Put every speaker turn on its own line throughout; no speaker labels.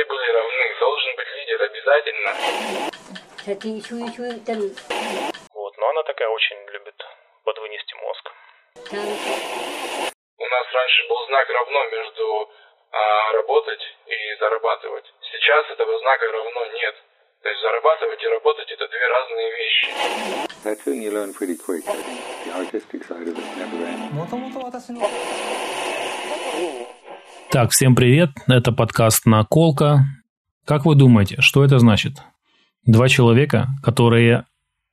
все были равны. Должен быть лидер обязательно.
Вот, но она такая очень любит подвынести мозг.
У нас раньше был знак равно между а, работать и зарабатывать. Сейчас этого знака равно нет. То есть зарабатывать и работать это две разные вещи.
That's something you learn pretty quick. The artistic side of it never ends.
Так, всем привет, это подкаст «Наколка». Как вы думаете, что это значит? Два человека, которые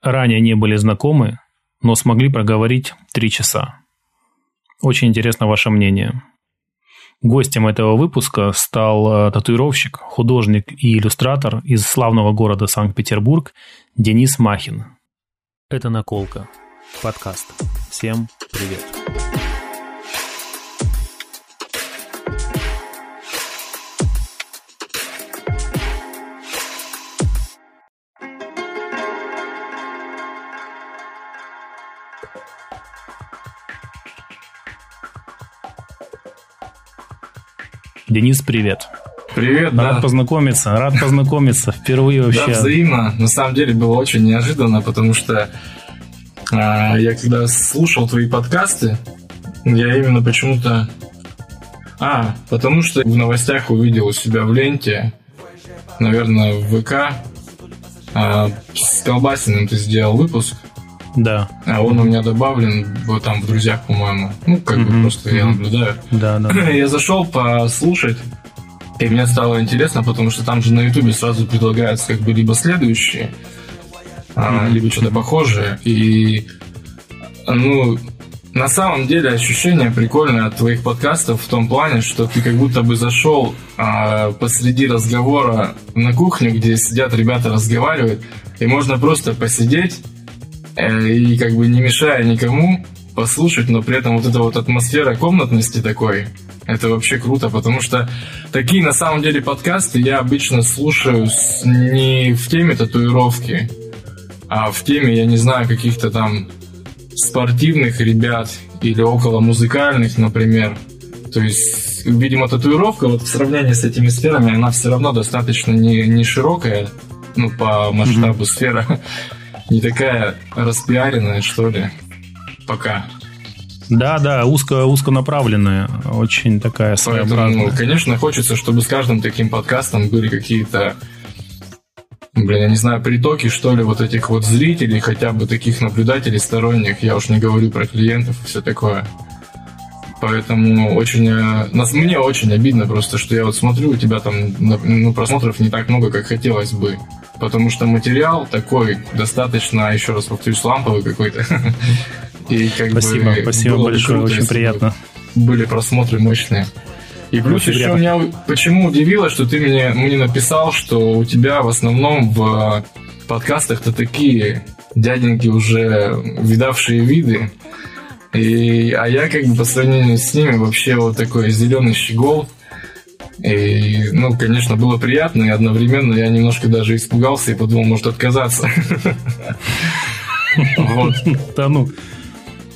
ранее не были знакомы, но смогли проговорить три часа. Очень интересно ваше мнение. Гостем этого выпуска стал э, татуировщик, художник и иллюстратор из славного города Санкт-Петербург Денис Махин. Это «Наколка». Подкаст. Всем привет. Денис, привет.
Привет,
Рад
да.
познакомиться, рад познакомиться. Впервые
Да,
вообще.
взаимно. На самом деле было очень неожиданно, потому что а, я когда слушал твои подкасты, я именно почему-то... А, потому что в новостях увидел у себя в ленте, наверное, в ВК, а, с Колбасиным ты сделал выпуск,
Да,
а он у меня добавлен вот там в друзьях, по-моему. Ну, как бы
Мгм,
просто я наблюдаю.
да, да.
Я зашел послушать, и мне стало интересно, потому что там же на Ютубе сразу предлагаются как бы либо следующие, а, либо что-то похожее. И, ну, на самом деле ощущение прикольное от твоих подкастов в том плане, что ты как будто бы зашел а, посреди разговора на кухню, где сидят ребята разговаривают, и можно просто посидеть и как бы не мешая никому послушать, но при этом вот эта вот атмосфера комнатности такой, это вообще круто, потому что такие на самом деле подкасты я обычно слушаю не в теме татуировки, а в теме, я не знаю, каких-то там спортивных ребят или около музыкальных, например. То есть, видимо, татуировка вот в сравнении с этими сферами, она все равно достаточно не, не широкая, ну, по масштабу сфера, не такая распиаренная, что ли, пока.
Да, да, узко, узконаправленная, очень такая
Поэтому,
своеобразная.
конечно, хочется, чтобы с каждым таким подкастом были какие-то, блин, я не знаю, притоки, что ли, вот этих вот зрителей, хотя бы таких наблюдателей сторонних. Я уж не говорю про клиентов и все такое. Поэтому очень, э, нас, мне очень обидно просто, что я вот смотрю, у тебя там ну, просмотров не так много, как хотелось бы. Потому что материал такой достаточно, еще раз повторюсь, ламповый какой-то. И как бы
Спасибо, спасибо
бы
большое,
круто,
очень приятно.
были просмотры мощные. И плюс
Очень
еще
приятно.
меня почему удивило, что ты мне, мне написал, что у тебя в основном в подкастах-то такие дяденьки уже видавшие виды. И, а я как бы по сравнению с ними вообще вот такой зеленый щегол. И, ну, конечно, было приятно, и одновременно я немножко даже испугался и подумал, может, отказаться. Вот.
Да ну.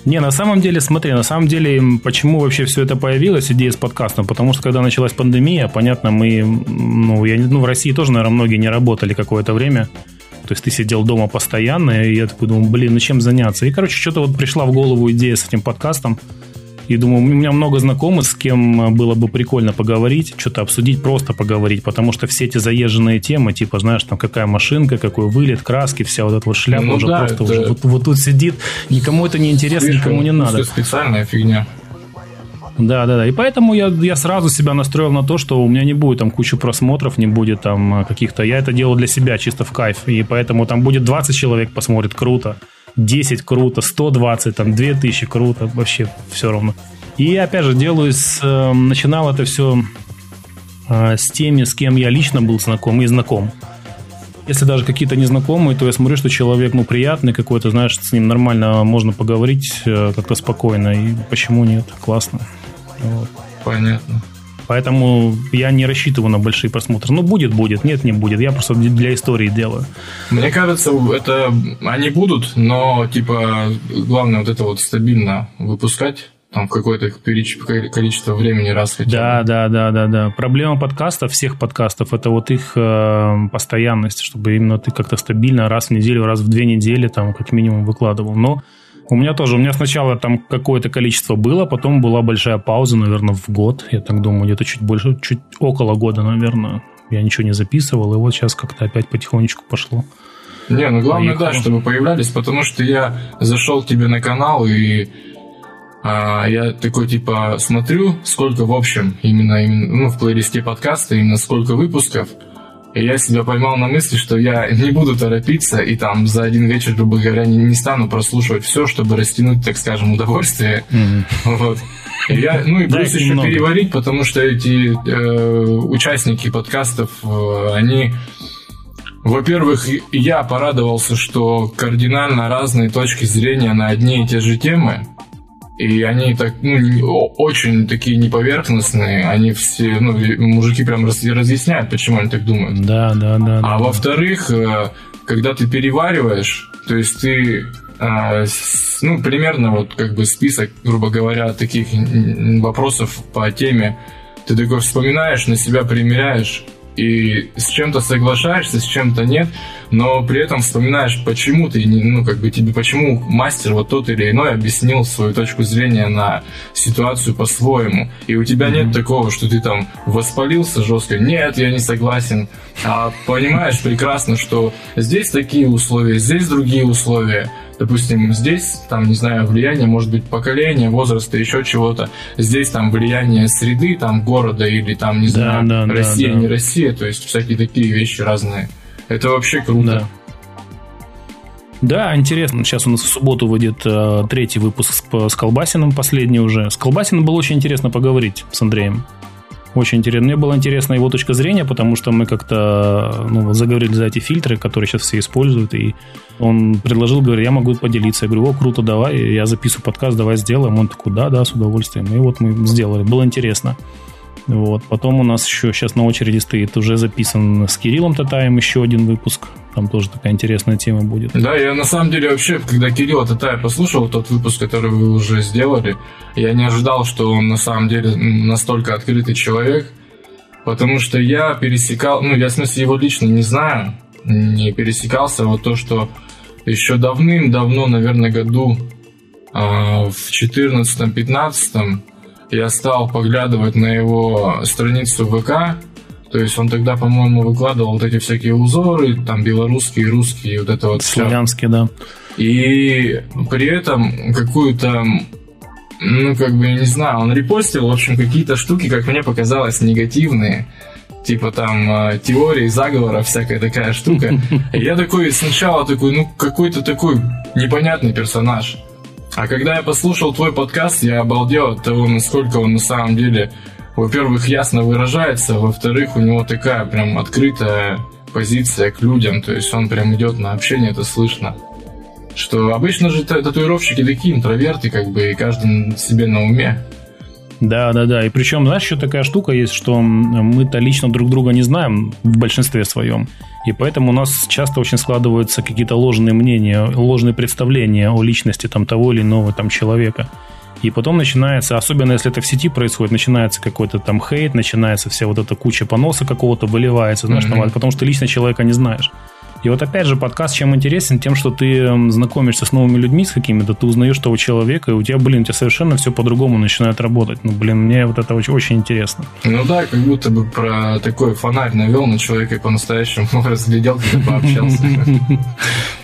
Не, на самом деле, смотри, на самом деле, почему вообще все это появилось, идея с подкастом? Потому что, когда началась пандемия, понятно, мы, ну, я, ну, в России тоже, наверное, многие не работали какое-то время. То есть ты сидел дома постоянно, и я такой думал, блин, ну чем заняться? И, короче, что-то вот пришла в голову идея с этим подкастом. И думаю, у меня много знакомых, с кем э, было бы прикольно поговорить, что-то обсудить, просто поговорить, потому что все эти заезженные темы, типа, знаешь, там какая машинка, какой вылет, краски, вся вот эта вот шляпа
Ну
уже
да,
просто
это-
уже вот, вот тут сидит, никому это не интересно, никому не надо.
Специальная фигня.
Да, да, да. И поэтому я, я сразу себя настроил на то, что у меня не будет там кучу просмотров, не будет там э, каких-то... Я это делаю для себя, чисто в кайф. И поэтому там будет 20 человек посмотрит, круто. 10 круто, 120, там 2000 круто, вообще все равно. И опять же делаю с... э, начинал это все с теми, с кем я лично был знаком и знаком. Если даже какие-то незнакомые, то я смотрю, что человек, ну, приятный какой-то, знаешь, с ним нормально можно поговорить э, как-то спокойно. И почему нет? Классно. Вот.
Понятно.
Поэтому я не рассчитываю на большие просмотры. Ну, будет, будет, нет, не будет. Я просто для истории делаю.
Мне кажется, это они будут, но типа главное вот это вот стабильно выпускать там в какое-то количество времени раз хотя
Да, да, да, да, да. Проблема подкастов, всех подкастов, это вот их э, постоянность, чтобы именно ты как-то стабильно раз в неделю, раз в две недели там как минимум выкладывал. Но у меня тоже, у меня сначала там какое-то количество было, потом была большая пауза, наверное, в год, я так думаю, где-то чуть больше, чуть около года, наверное. Я ничего не записывал, и вот сейчас как-то опять потихонечку пошло.
Не, ну главное, Поехало. да, чтобы появлялись, потому что я зашел к тебе на канал и а, я такой типа смотрю, сколько в общем именно, именно ну, в плейлисте подкаста, именно сколько выпусков. И я себя поймал на мысли, что я не буду торопиться и там за один вечер, грубо говоря, не, не стану прослушивать все, чтобы растянуть, так скажем, удовольствие. Mm-hmm. Вот. И я, ну и плюс еще немного. переварить, потому что эти э, участники подкастов, э, они во-первых, я порадовался, что кардинально разные точки зрения на одни и те же темы. И они так, ну, очень такие неповерхностные. Они все, ну, мужики прям разъясняют, почему они так думают.
Да, да, да.
А
да.
во-вторых, э, когда ты перевариваешь, то есть ты а, ну, примерно вот как бы список, грубо говоря, таких вопросов по теме, ты такой вспоминаешь, на себя примеряешь, и с чем-то соглашаешься, с чем-то нет, но при этом вспоминаешь, почему ты, ну, как бы тебе, почему мастер вот тот или иной объяснил свою точку зрения на ситуацию по-своему. И у тебя mm-hmm. нет такого, что ты там воспалился жестко, нет, я не согласен, а понимаешь прекрасно, что здесь такие условия, здесь другие условия, допустим, здесь, там, не знаю, влияние, может быть, поколения, возраста, еще чего-то. Здесь там влияние среды, там, города или там, не знаю, да, Россия, да, да. не Россия, то есть всякие такие вещи разные. Это вообще круто.
Да. Да, интересно. Сейчас у нас в субботу выйдет э, третий выпуск с, с Колбасиным, последний уже. С Колбасиным было очень интересно поговорить с Андреем. Очень интересно. Мне было интересно его точка зрения, потому что мы как-то ну, заговорили за эти фильтры, которые сейчас все используют, и он предложил, говорит, я могу поделиться. Я говорю, о, круто, давай, я записываю подкаст, давай сделаем. Он такой, да, да, с удовольствием. И вот мы сделали. Было интересно. Вот. Потом у нас еще сейчас на очереди стоит уже записан с Кириллом Татаем еще один выпуск. Там тоже такая интересная тема будет.
Да, я на самом деле вообще, когда Кирилла Татая послушал тот выпуск, который вы уже сделали, я не ожидал, что он на самом деле настолько открытый человек. Потому что я пересекал, ну, я в смысле его лично не знаю, не пересекался. Вот то, что еще давным-давно, наверное, году э, в 14-15 я стал поглядывать на его страницу ВК, то есть он тогда, по-моему, выкладывал вот эти всякие узоры, там белорусские, русские, вот это вот
Славянские, да.
И при этом какую-то, ну, как бы, я не знаю, он репостил, в общем, какие-то штуки, как мне показалось, негативные. Типа там э, теории заговора, всякая такая штука. Я такой сначала такой, ну, какой-то такой непонятный персонаж. А когда я послушал твой подкаст, я обалдел от того, насколько он на самом деле, во-первых, ясно выражается, во-вторых, у него такая прям открытая позиция к людям, то есть он прям идет на общение, это слышно. Что обычно же татуировщики такие интроверты, как бы, и каждый себе на уме.
Да, да, да. И причем, знаешь, еще такая штука есть, что мы-то лично друг друга не знаем в большинстве своем. И поэтому у нас часто очень складываются какие-то ложные мнения, ложные представления о личности там, того или иного там, человека. И потом начинается, особенно если это в сети происходит, начинается какой-то там хейт, начинается вся вот эта куча поноса какого-то выливается, знаешь, mm-hmm. там, потому что лично человека не знаешь. И вот опять же, подкаст чем интересен? Тем, что ты знакомишься с новыми людьми, с какими-то, ты узнаешь того человека, и у тебя, блин, у тебя совершенно все по-другому начинает работать. Ну, блин, мне вот это очень, очень интересно.
Ну да, как будто бы про такой фонарь навел на человека и по-настоящему разглядел, когда пообщался.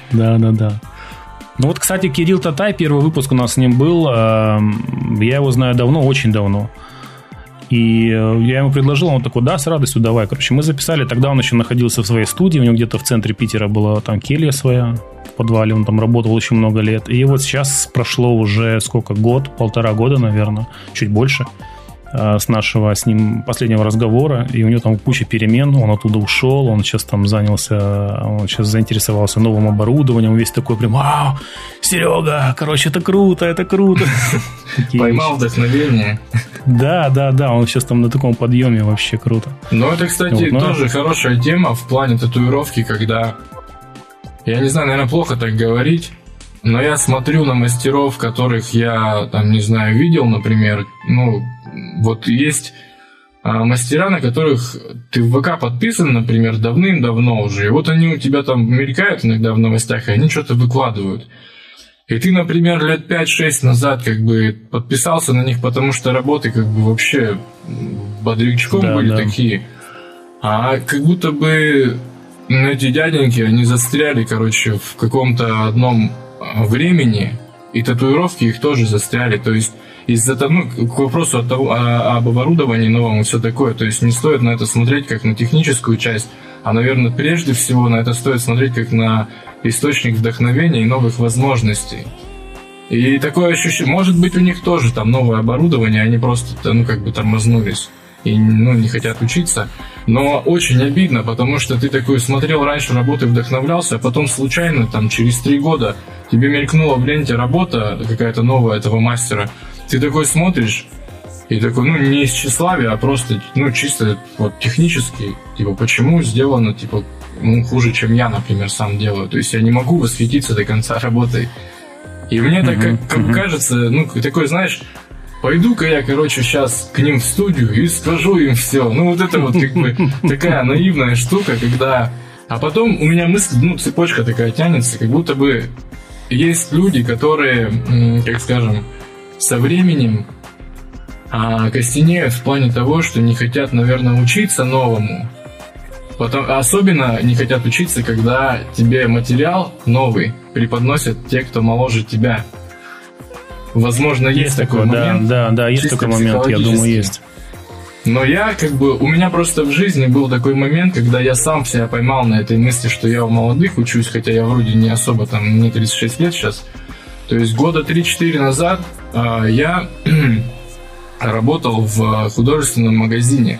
Да, да, да. Ну вот, кстати, Кирилл Татай, первый выпуск у нас с ним был. Эм, я его знаю давно, очень давно. И э, я ему предложил, он такой, да, с радостью, давай. Короче, мы записали, тогда он еще находился в своей студии, у него где-то в центре Питера была там келья своя, в подвале, он там работал очень много лет. И вот сейчас прошло уже сколько, год, полтора года, наверное, чуть больше. Э, с нашего с ним последнего разговора, и у него там куча перемен, он оттуда ушел, он сейчас там занялся, он сейчас заинтересовался новым оборудованием, весь такой прям, вау, Серега, короче, это круто, это круто.
Поймал вдохновение.
Да, да, да, он сейчас там на таком подъеме вообще круто.
Ну, это, кстати, тоже хорошая тема в плане татуировки, когда, я не знаю, наверное, плохо так говорить, но я смотрю на мастеров, которых я, там, не знаю, видел, например, ну, вот есть а, мастера, на которых ты в ВК подписан, например, давным-давно уже, и вот они у тебя там мелькают иногда в новостях, и они что-то выкладывают. И ты, например, лет 5-6 назад как бы подписался на них, потому что работы как бы вообще бодрячком да, были да. такие. А как будто бы ну, эти дяденьки, они застряли, короче, в каком-то одном времени, и татуировки их тоже застряли. То есть из-за того, ну, к вопросу от того, о, об оборудовании новом и все такое, то есть не стоит на это смотреть как на техническую часть, а, наверное, прежде всего на это стоит смотреть как на источник вдохновения и новых возможностей. И такое ощущение, может быть, у них тоже там новое оборудование, они просто, ну, как бы тормознулись и ну, не хотят учиться. Но очень обидно, потому что ты такой смотрел раньше работы, вдохновлялся, а потом случайно, там, через три года тебе мелькнула в ленте работа какая-то новая этого мастера. Ты такой смотришь, и такой, ну, не из тщеславия, а просто, ну, чисто вот технически, типа, почему сделано, типа, ну, хуже, чем я, например, сам делаю. То есть я не могу восхититься до конца работой. И мне так как, как кажется, ну, такой, знаешь, пойду-ка я, короче, сейчас к ним в студию и скажу им все. Ну, вот это вот как бы такая наивная штука, когда... А потом у меня мысль, ну, цепочка такая тянется, как будто бы есть люди, которые, как скажем, со временем а, костенеют в плане того, что не хотят, наверное, учиться новому. Потом, особенно не хотят учиться, когда тебе материал новый преподносят те, кто моложе тебя. Возможно, есть, есть такой
да,
момент.
Да, да, есть такой момент, я думаю, есть.
Но я как бы, у меня просто в жизни был такой момент, когда я сам себя поймал на этой мысли, что я у молодых учусь, хотя я вроде не особо там, мне 36 лет сейчас. То есть года 3-4 назад э, я работал в художественном магазине.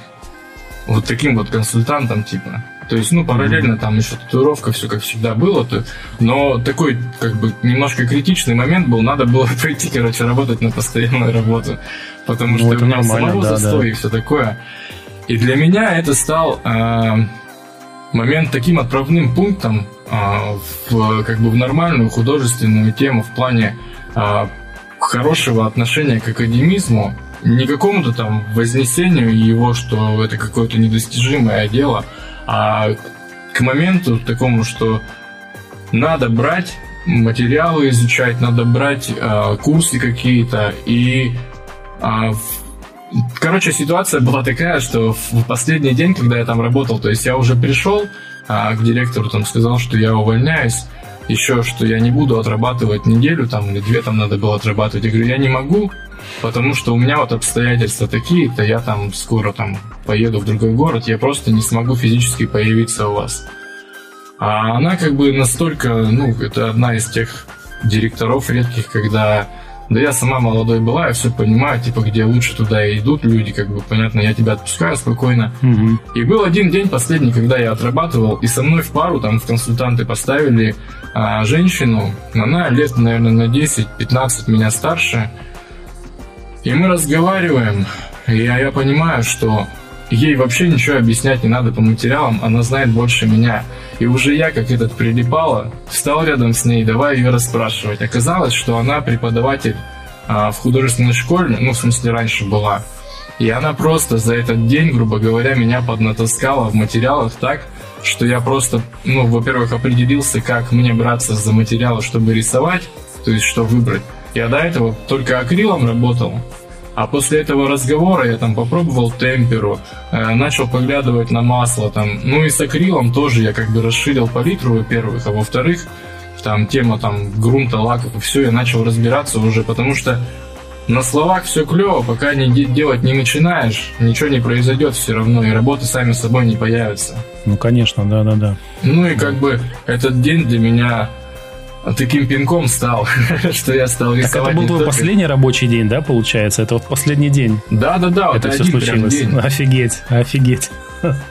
Вот таким вот консультантом типа. То есть, ну, параллельно mm-hmm. там еще татуировка, все как всегда было. То, но такой, как бы, немножко критичный момент был. Надо было пойти, короче, работать на постоянную работу. Потому ну, что у меня самого да, застой да. и все такое. И для меня это стал э, момент таким отправным пунктом э, в, как бы, в нормальную художественную тему в плане э, хорошего отношения к академизму, не какому-то там вознесению его, что это какое-то недостижимое дело, а к моменту такому, что надо брать материалы изучать, надо брать э, курсы какие-то и э, Короче, ситуация была такая, что в последний день, когда я там работал, то есть я уже пришел а, к директору, там сказал, что я увольняюсь, еще, что я не буду отрабатывать неделю, там, или две там надо было отрабатывать. Я говорю, я не могу, потому что у меня вот обстоятельства такие-то, я там скоро там поеду в другой город, я просто не смогу физически появиться у вас. А она как бы настолько, ну, это одна из тех директоров редких, когда да я сама молодой была, я все понимаю, типа, где лучше туда и идут люди, как бы, понятно, я тебя отпускаю спокойно. Угу. И был один день последний, когда я отрабатывал, и со мной в пару, там, в консультанты поставили женщину, она лет, наверное, на 10-15 меня старше, и мы разговариваем, и я, я понимаю, что ей вообще ничего объяснять не надо по материалам, она знает больше меня. И уже я, как этот прилипала, встал рядом с ней, давай ее расспрашивать. Оказалось, что она преподаватель а, в художественной школе, ну, в смысле, раньше была. И она просто за этот день, грубо говоря, меня поднатаскала в материалах так, что я просто, ну, во-первых, определился, как мне браться за материалы, чтобы рисовать, то есть что выбрать. Я до этого только акрилом работал, а после этого разговора я там попробовал темперу, э, начал поглядывать на масло там. Ну и с акрилом тоже я как бы расширил палитру, во-первых, а во-вторых, там тема там грунта, лаков и все, я начал разбираться уже, потому что на словах все клево, пока не делать не начинаешь, ничего не произойдет все равно, и работы сами собой не появятся.
Ну, конечно, да-да-да.
Ну и как бы этот день для меня таким пинком стал, что я стал рисовать. Так
это был твой только... последний рабочий день, да, получается? Это вот последний день.
Да, да, да.
Это все случилось. День. Офигеть, офигеть.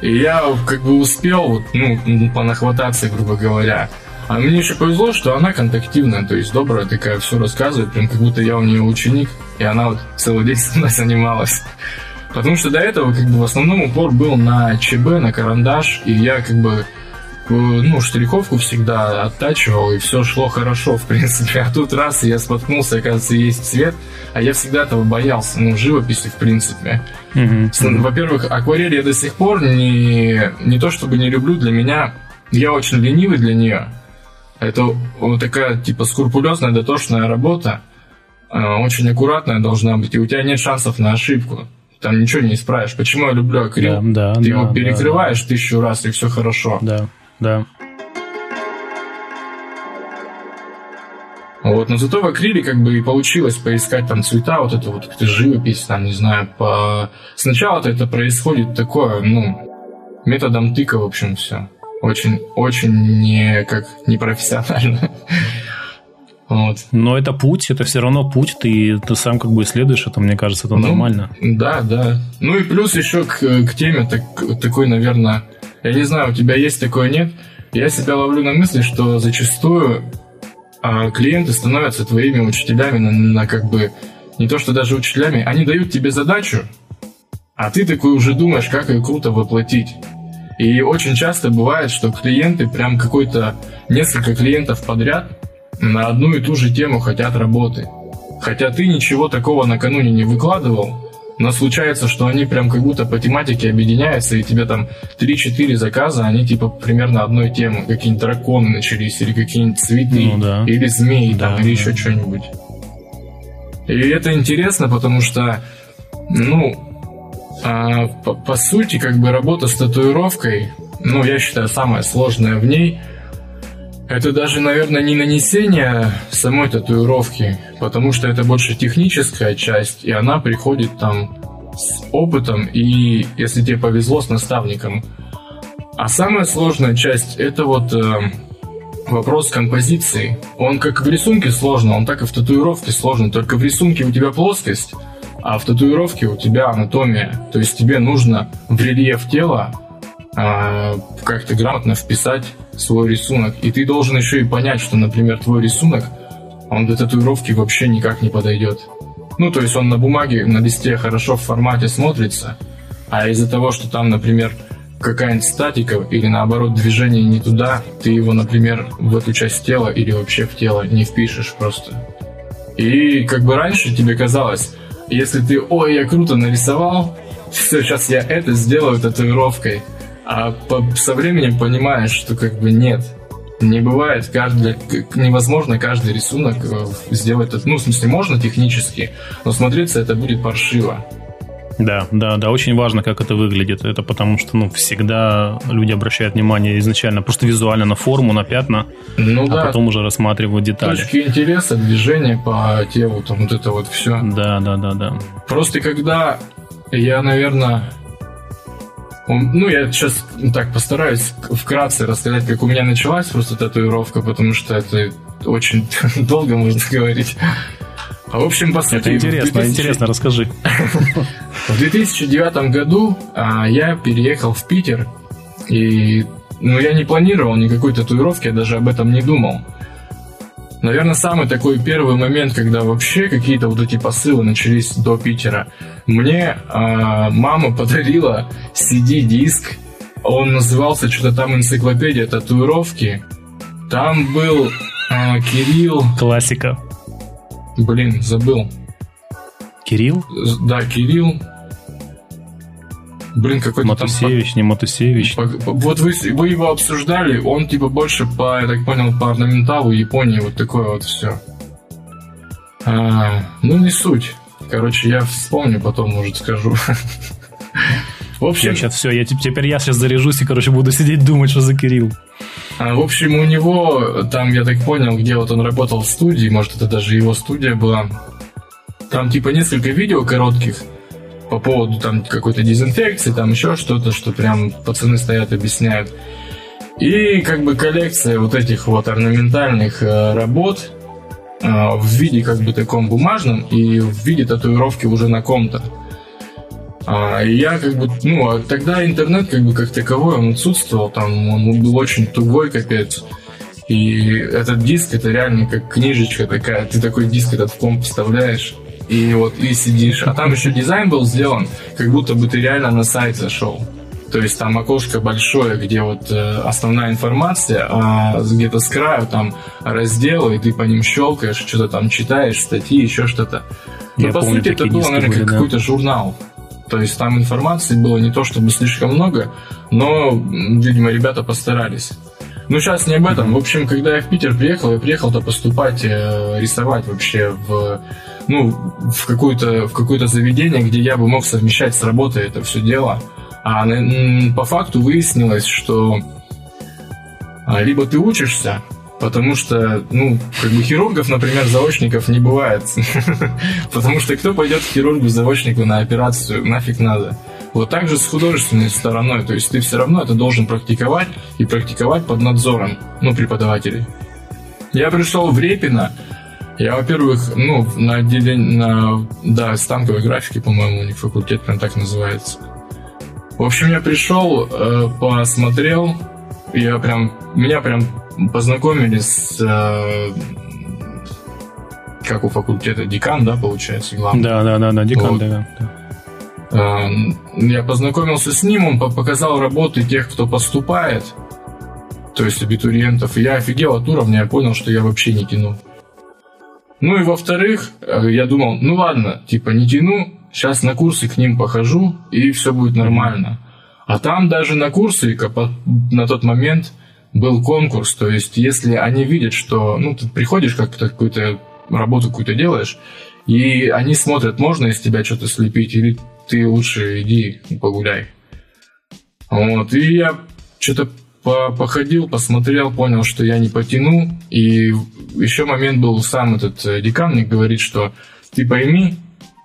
И я как бы успел, ну, понахвататься, грубо говоря. А мне еще повезло, что она контактивная, то есть добрая такая, все рассказывает, прям как будто я у нее ученик, и она вот целый день со мной занималась. Потому что до этого как бы в основном упор был на ЧБ, на карандаш, и я как бы ну, штриховку всегда оттачивал, и все шло хорошо, в принципе. А тут раз, и я споткнулся, оказывается, есть цвет, а я всегда этого боялся, ну, живописи, в принципе. Mm-hmm. Во-первых, акварель я до сих пор не, не то чтобы не люблю, для меня, я очень ленивый для нее. Это вот такая, типа, скрупулезная, дотошная работа, очень аккуратная должна быть, и у тебя нет шансов на ошибку там ничего не исправишь. Почему я люблю акрил? Да, да, Ты да, его перекрываешь да, тысячу раз, и все хорошо.
Да, да.
Вот, но зато в акриле как бы и получилось поискать там цвета, вот это вот как-то живопись, там, не знаю, по... Сначала-то это происходит такое, ну, методом тыка, в общем, все. Очень, очень не, как, непрофессионально.
Вот. Но это путь, это все равно путь, ты, ты сам как бы исследуешь это, мне кажется, это ну, нормально.
Да, да. Ну и плюс еще к, к теме так, такой, наверное, я не знаю, у тебя есть такое, нет? Я себя ловлю на мысли, что зачастую а, клиенты становятся твоими учителями на, на как бы не то что даже учителями, они дают тебе задачу, а ты такой уже думаешь, как ее круто воплотить. И очень часто бывает, что клиенты, прям какой-то несколько клиентов подряд на одну и ту же тему хотят работы. Хотя ты ничего такого накануне не выкладывал, но случается, что они прям как будто по тематике объединяются, и тебе там 3-4 заказа, они типа примерно одной темы. Какие-нибудь драконы начались, или какие-нибудь цветы, ну, да. или змеи, да, там, или да. еще что-нибудь. И это интересно, потому что, ну, а, по, по сути, как бы работа с татуировкой, ну, я считаю, самое сложное в ней – это даже, наверное, не нанесение самой татуировки, потому что это больше техническая часть, и она приходит там с опытом и, если тебе повезло, с наставником. А самая сложная часть это вот э, вопрос композиции. Он как в рисунке сложно, он так и в татуировке сложно. Только в рисунке у тебя плоскость, а в татуировке у тебя анатомия. То есть тебе нужно в рельеф тела э, как-то грамотно вписать свой рисунок. И ты должен еще и понять, что, например, твой рисунок, он для татуировки вообще никак не подойдет. Ну, то есть он на бумаге, на листе хорошо в формате смотрится, а из-за того, что там, например, какая-нибудь статика или наоборот движение не туда, ты его, например, в эту часть тела или вообще в тело не впишешь просто. И как бы раньше тебе казалось, если ты, ой, я круто нарисовал, все, сейчас я это сделаю татуировкой – а по, со временем понимаешь, что как бы нет, не бывает каждый, невозможно каждый рисунок э, сделать, ну, в смысле, можно технически, но смотреться это будет паршиво.
Да, да, да, очень важно, как это выглядит. Это потому что, ну, всегда люди обращают внимание изначально просто визуально на форму, на пятна, ну, а да. потом уже рассматривают детали.
Точки интереса, движения по телу, там вот это вот все.
Да, да, да, да.
Просто когда я, наверное, ну, я сейчас так постараюсь вкратце рассказать, как у меня началась просто татуировка, потому что это очень долго можно говорить. А в общем, по сути...
Это интересно, 2000... интересно, расскажи.
В 2009 году а, я переехал в Питер, и ну, я не планировал никакой татуировки, я даже об этом не думал. Наверное, самый такой первый момент, когда вообще какие-то вот эти посылы начались до Питера. Мне э, мама подарила CD-диск. Он назывался что-то там энциклопедия татуировки. Там был э, Кирилл.
Классика.
Блин, забыл.
Кирилл?
Да, Кирилл. Блин, какой-то
Матусевич, там... не Матусевич.
Вот вы, вы его обсуждали, он типа больше по, я так понял, по орнаменталу Японии, вот такое вот все. А, ну, не суть. Короче, я вспомню, потом, может, скажу.
В общем... Я сейчас все, я, теперь я сейчас заряжусь и, короче, буду сидеть думать, что за Кирилл.
А, в общем, у него, там, я так понял, где вот он работал в студии, может, это даже его студия была, там, типа, несколько видео коротких, по поводу там какой-то дезинфекции, там еще что-то, что прям пацаны стоят, объясняют. И как бы коллекция вот этих вот орнаментальных э, работ э, в виде как бы таком бумажном и в виде татуировки уже на ком-то. А, я как бы, ну, а тогда интернет как бы как таковой, он отсутствовал, там он был очень тугой, капец. И этот диск, это реально как книжечка такая, ты такой диск этот в комп вставляешь, и вот и сидишь. А там еще дизайн был сделан, как будто бы ты реально на сайт зашел. То есть там окошко большое, где вот э, основная информация, а где-то с краю там разделы, и ты по ним щелкаешь, что-то там читаешь, статьи, еще что-то. Но
Я
по
помню,
сути это было, наверное,
были,
как
да.
какой-то журнал. То есть там информации было не то чтобы слишком много, но, видимо, ребята постарались. Ну, сейчас не об этом. В общем, когда я в Питер приехал, я приехал-то поступать, э, рисовать вообще в, ну, в какое-то в какое-то заведение, где я бы мог совмещать с работой это все дело. А на- по факту выяснилось, что а, либо ты учишься, потому что, ну, как бы хирургов, например, заочников не бывает. Потому что кто пойдет к хирургу-заочнику на операцию, нафиг надо. Вот так же с художественной стороной, то есть ты все равно это должен практиковать и практиковать под надзором, ну, преподавателей. Я пришел в Репино, я, во-первых, ну, на отделение, на, да, станковой графики, по-моему, у них факультет прям так называется. В общем, я пришел, э, посмотрел, я прям, меня прям познакомили с, э, как у факультета, декан, да, получается, главный.
Да, да, да, да, декан,
Вот.
да, да.
Э, Я познакомился с ним, он по- показал работы тех, кто поступает, то есть абитуриентов. И я офигел от уровня, я понял, что я вообще не тяну. Ну и во-вторых, э, я думал, ну ладно, типа не тяну, сейчас на курсы к ним похожу, и все будет нормально. А там даже на курсы на тот момент был конкурс, то есть если они видят, что ну, ты приходишь как-то какую-то работу какую-то делаешь, и они смотрят, можно из тебя что-то слепить, или ты лучше иди погуляй. Вот, и я что-то по- походил, посмотрел, понял, что я не потяну. И еще момент был, сам этот э, декан мне говорит, что ты пойми,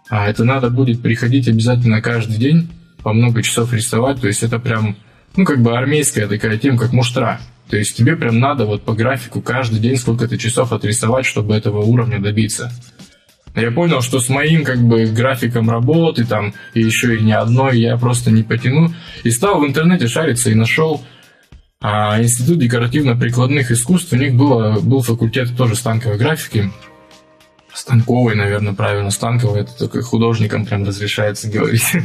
а это надо будет приходить обязательно каждый день, по много часов рисовать. То есть это прям, ну, как бы армейская такая тема, как муштра. То есть тебе прям надо вот по графику каждый день сколько-то часов отрисовать, чтобы этого уровня добиться. Я понял, что с моим как бы графиком работы там и еще и не одной я просто не потяну. И стал в интернете шариться и нашел а, Институт декоративно-прикладных искусств. У них было, был факультет тоже станковой графики. Станковый, наверное, правильно. Станковый, это только художникам прям разрешается говорить.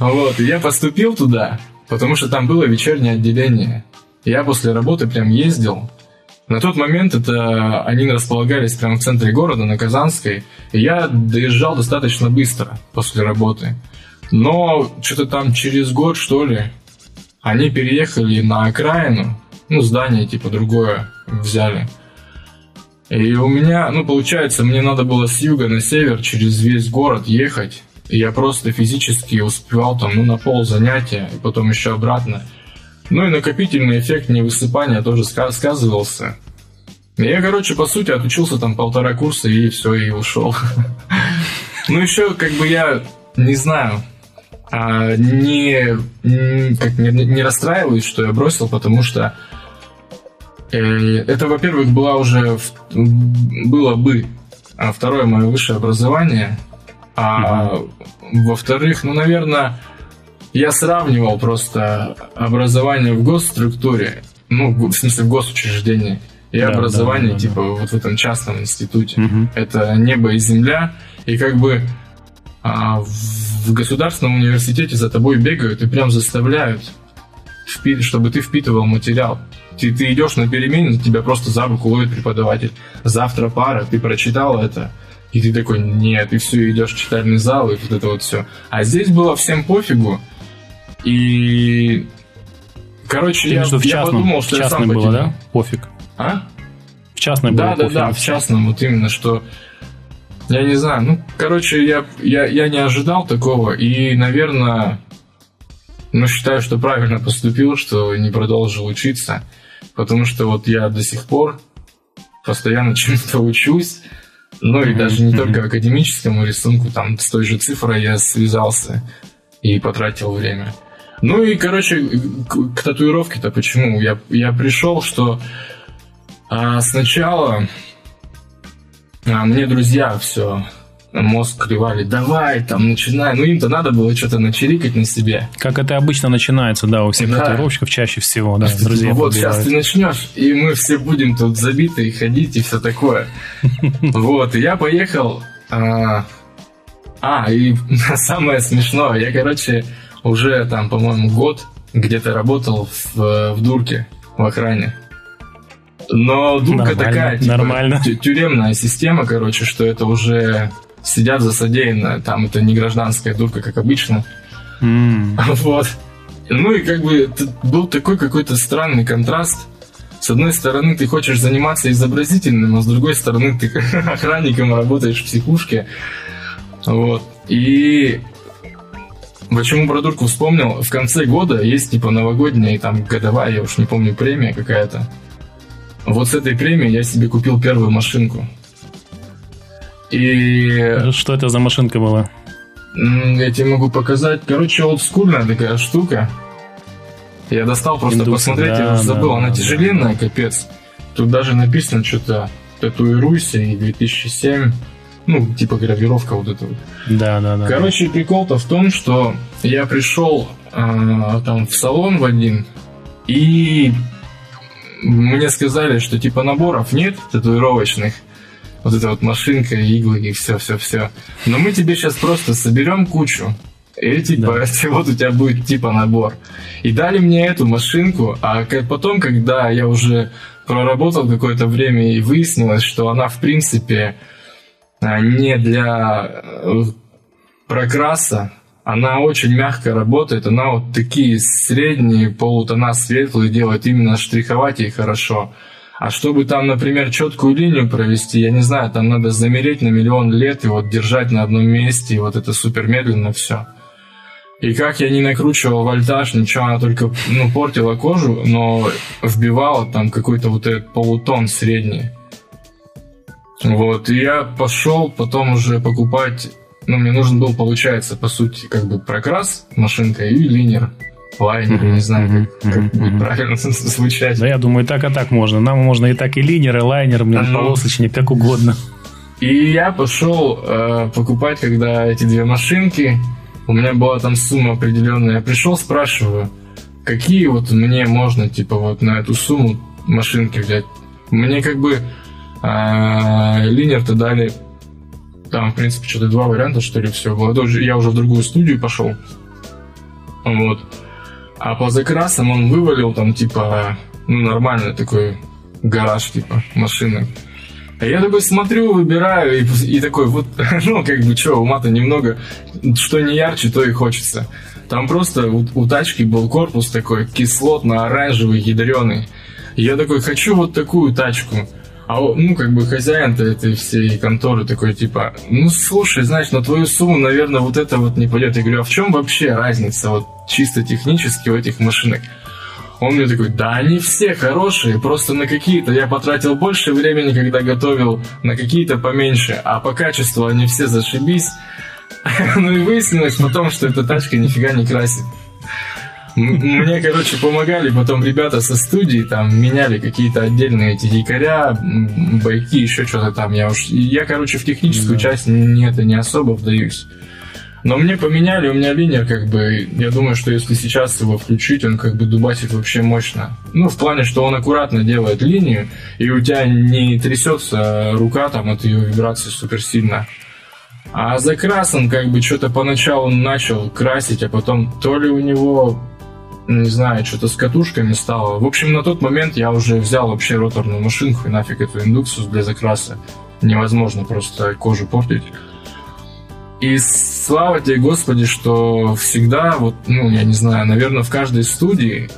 Вот, и я поступил туда, потому что там было вечернее отделение. Я после работы прям ездил, на тот момент это они располагались прямо в центре города, на Казанской, и я доезжал достаточно быстро после работы. Но что-то там через год, что ли, они переехали на окраину, ну, здание типа другое взяли. И у меня, ну, получается, мне надо было с юга на север через весь город ехать. И я просто физически успевал там, ну, на пол занятия, и потом еще обратно. Ну и накопительный эффект невысыпания тоже ска- сказывался. Я, короче, по сути, отучился там полтора курса и все, и ушел. Ну, еще, как бы я не знаю, а, не, как, не, не расстраиваюсь, что я бросил, потому что э, это, во-первых, была уже было бы а, второе мое высшее образование, а во-вторых, ну, наверное, я сравнивал просто образование в госструктуре, ну, в смысле в госучреждении, и
Да,
образование,
да, да,
типа, вот в этом частном институте.
Мгм.
Это небо и земля, и как бы а, в государственном университете за тобой бегают и прям заставляют, чтобы ты впитывал материал. Ты, ты идешь на перемене, тебя просто за руку ловит преподаватель. Завтра пара, ты прочитал это, и ты такой, нет, и все, идешь в читальный зал, и вот это вот все. А здесь было всем пофигу, и... Короче,
Ты
я,
между в
я
частном,
подумал, что
в
я сам
частном было, да? Пофиг.
А?
В частной
Да,
было
да,
пофиг.
да, в частном, вот именно, что я не знаю, ну, короче, я, я, я не ожидал такого, и, наверное, ну, считаю, что правильно поступил, что не продолжил учиться, потому что вот я до сих пор постоянно чему-то учусь, ну, и
Мгм,
даже не
мгм.
только академическому рисунку, там, с той же цифрой я связался и потратил время. Ну и, короче, к, к татуировке-то почему? Я, я пришел, что а, сначала а, мне друзья все мозг клевали, давай, там, начинай. Ну, им-то надо было что-то начерикать на себе.
Как это обычно начинается, да, у всех
Да.
татуировщиков чаще всего, да,
Что,
друзья
вот сейчас ты начнешь, и мы все будем тут забиты и ходить, и все такое. Вот, и я поехал. А, а, и самое смешное, я, короче, уже там, по-моему, год где-то работал в, в дурке, в охране. Но дурка
Нормально,
такая, типа,
нормально.
тю- тюремная система, короче, что это уже сидят за содеянное. Там это не гражданская дурка, как обычно.
М,
Вот. Ну и как бы был такой какой-то странный контраст. С одной стороны, ты хочешь заниматься изобразительным, а с другой стороны, ты охранником работаешь в психушке. Вот. И почему про дурку вспомнил? В конце года есть типа новогодняя и там годовая, я уж не помню, премия какая-то. Вот с этой премии я себе купил первую машинку. И
Что это за машинка была?
Я тебе могу показать. Короче, олдскульная такая штука. Я достал просто
Индукция,
посмотреть, я
да,
уже забыл.
да,
Она
да,
тяжеленная, капец. Тут даже написано что-то «Татуируйся» и 2007. Ну, типа гравировка вот эта вот.
Да, да, да.
Короче, прикол-то в том, что я пришел а, там в салон в один, и мне сказали, что типа наборов нет татуировочных. Вот эта вот машинка, иглы и все-все-все. Но мы тебе сейчас просто соберем кучу. И типа, вот у тебя будет типа набор. И дали мне эту машинку, а потом, когда я уже проработал какое-то время и выяснилось, что она в принципе не для э, прокраса, она очень мягко работает, она вот такие средние полутона светлые делает, именно штриховать ей хорошо. А чтобы там, например, четкую линию провести, я не знаю, там надо замереть на миллион лет и вот держать на одном месте, и вот это супер медленно все. И как я не накручивал вольтаж, ничего, она только ну, портила кожу, но вбивала там какой-то вот этот полутон средний. Вот, и я пошел потом уже покупать, ну, мне нужен был, получается, по сути, как бы прокрас, машинка и линер, лайнер, я не знаю, как, как будет правильно звучать.
Да я думаю, и так, и так можно. Нам можно и так и линер, и лайнер, блин,
Ну.
полосочник, как угодно.
И я пошел э, покупать, когда эти две машинки, у меня была там сумма определенная, я пришел, спрашиваю, какие вот мне можно, типа, вот на эту сумму машинки взять. Мне как бы э, линер-то дали, там, в принципе, что-то два варианта, что ли, все было. Я уже в другую студию пошел. Вот. А по закрасам он вывалил там, типа, ну, нормальный такой гараж, типа, машины. А я такой смотрю, выбираю, и, и такой, вот, ну, как бы, что, ума-то немного, что не ярче, то и хочется. Там просто у, у тачки был корпус такой кислотно-оранжевый, ядреный. Я такой, хочу вот такую тачку. А, ну, как бы хозяин-то этой всей конторы такой, типа, ну, слушай, знаешь, на твою сумму, наверное, вот это вот не пойдет. Я говорю, а в чем вообще разница вот чисто технически у этих машинок? Он мне такой, да они все хорошие, просто на какие-то я потратил больше времени, когда готовил, на какие-то поменьше, а по качеству они все зашибись. Ну и выяснилось потом, что эта тачка нифига не красит. Мне, короче, помогали потом ребята со студии, там, меняли какие-то отдельные эти якоря, байки, еще что-то там. Я уж, я, короче, в техническую часть не, это не особо вдаюсь. Но мне поменяли, у меня линер, как бы, я думаю, что если сейчас его включить, он как бы дубасит вообще мощно. Ну, в плане, что он аккуратно делает линию, и у тебя не трясется рука там от ее вибрации супер сильно. А закрас он как бы что-то поначалу начал красить, а потом то ли у него, не знаю, что-то с катушками стало. В общем, на тот момент я уже взял вообще роторную машинку и нафиг эту индуксус для закраса. Невозможно просто кожу портить. И слава тебе, Господи, что всегда, вот, ну, я не знаю, наверное, в каждой студии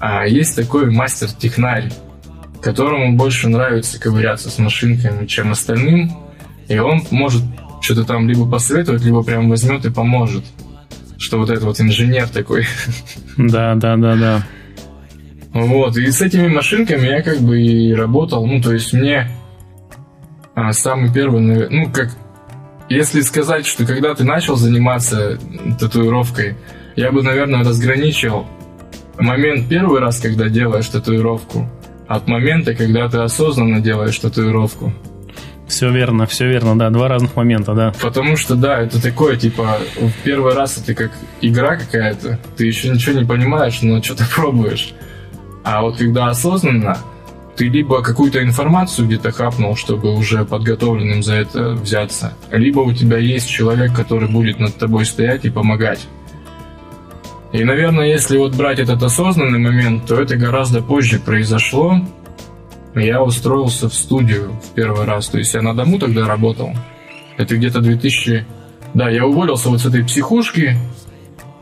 а, есть такой мастер-технарь, которому больше нравится ковыряться с машинками, чем остальным. И он может что-то там либо посоветовать, либо прям возьмет и поможет. Что вот этот вот инженер такой.
Да, да, да, да.
Вот, и с этими машинками я как бы и работал. Ну, то есть мне а, самый первый, навер- ну, как если сказать, что когда ты начал заниматься татуировкой, я бы, наверное, разграничил момент первый раз, когда делаешь татуировку, от момента, когда ты осознанно делаешь татуировку.
Все верно, все верно, да. Два разных момента, да.
Потому что, да, это такое, типа, в первый раз это как игра какая-то, ты еще ничего не понимаешь, но что-то пробуешь. А вот когда осознанно, ты либо какую-то информацию где-то хапнул, чтобы уже подготовленным за это взяться, либо у тебя есть человек, который будет над тобой стоять и помогать. И, наверное, если вот брать этот осознанный момент, то это гораздо позже произошло. Я устроился в студию в первый раз. То есть я на дому тогда работал. Это где-то 2000... Да, я уволился вот с этой психушки.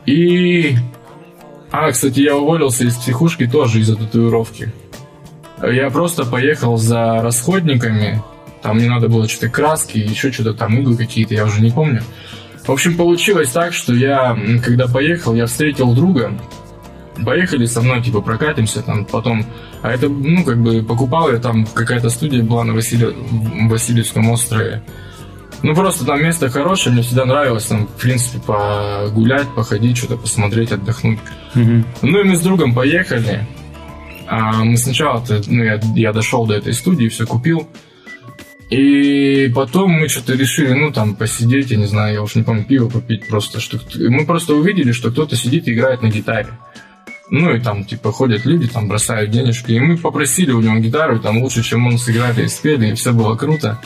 И... А, кстати, я уволился из психушки тоже из-за татуировки. Я просто поехал за расходниками. Там мне надо было что-то краски, еще что-то там, иглы какие-то, я уже не помню. В общем, получилось так, что я, когда поехал, я встретил друга, поехали со мной, типа, прокатимся там, потом, а это, ну, как бы, покупал я там, какая-то студия была на Василий... Васильевском острове, ну, просто там место хорошее, мне всегда нравилось там, в принципе, погулять, походить, что-то посмотреть, отдохнуть. Mm-hmm. Ну, и мы с другом поехали, а мы сначала, ну, я, я дошел до этой студии, все купил, и потом мы что-то решили, ну, там, посидеть, я не знаю, я уж не помню, пиво попить просто. Что... Мы просто увидели, что кто-то сидит и играет на гитаре. Ну, и там, типа, ходят люди, там, бросают денежки. И мы попросили у него гитару, там, лучше, чем он сыграли, и спели, и все было круто.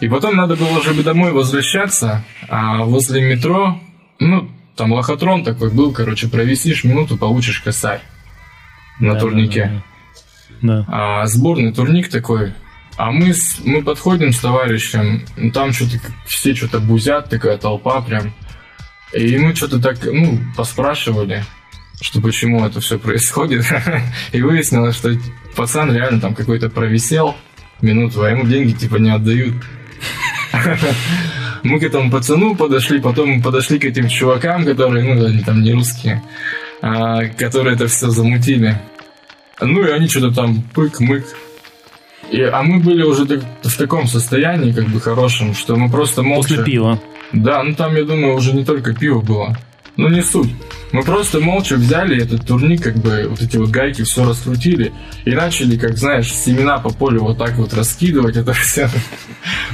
И потом надо было уже домой возвращаться, а возле метро, ну, там лохотрон такой был, короче, провисишь минуту, получишь косарь на да, турнике. Да, да, да. А сборный турник такой, а мы, с, мы подходим с товарищем, там что-то все что-то бузят, такая толпа прям. И мы что-то так, ну, поспрашивали, что почему это все происходит. И выяснилось, что пацан реально там какой-то провисел минуту, а ему деньги типа не отдают. Мы к этому пацану подошли, потом мы подошли к этим чувакам, которые, ну, они там не русские, а, которые это все замутили. Ну и они что-то там пык-мык и, а мы были уже так, в таком состоянии, как бы хорошем, что мы просто молча...
После пива.
Да, ну там, я думаю, уже не только пиво было. Ну, не суть. Мы просто молча взяли этот турник, как бы вот эти вот гайки все раскрутили и начали, как знаешь, семена по полю вот так вот раскидывать это все.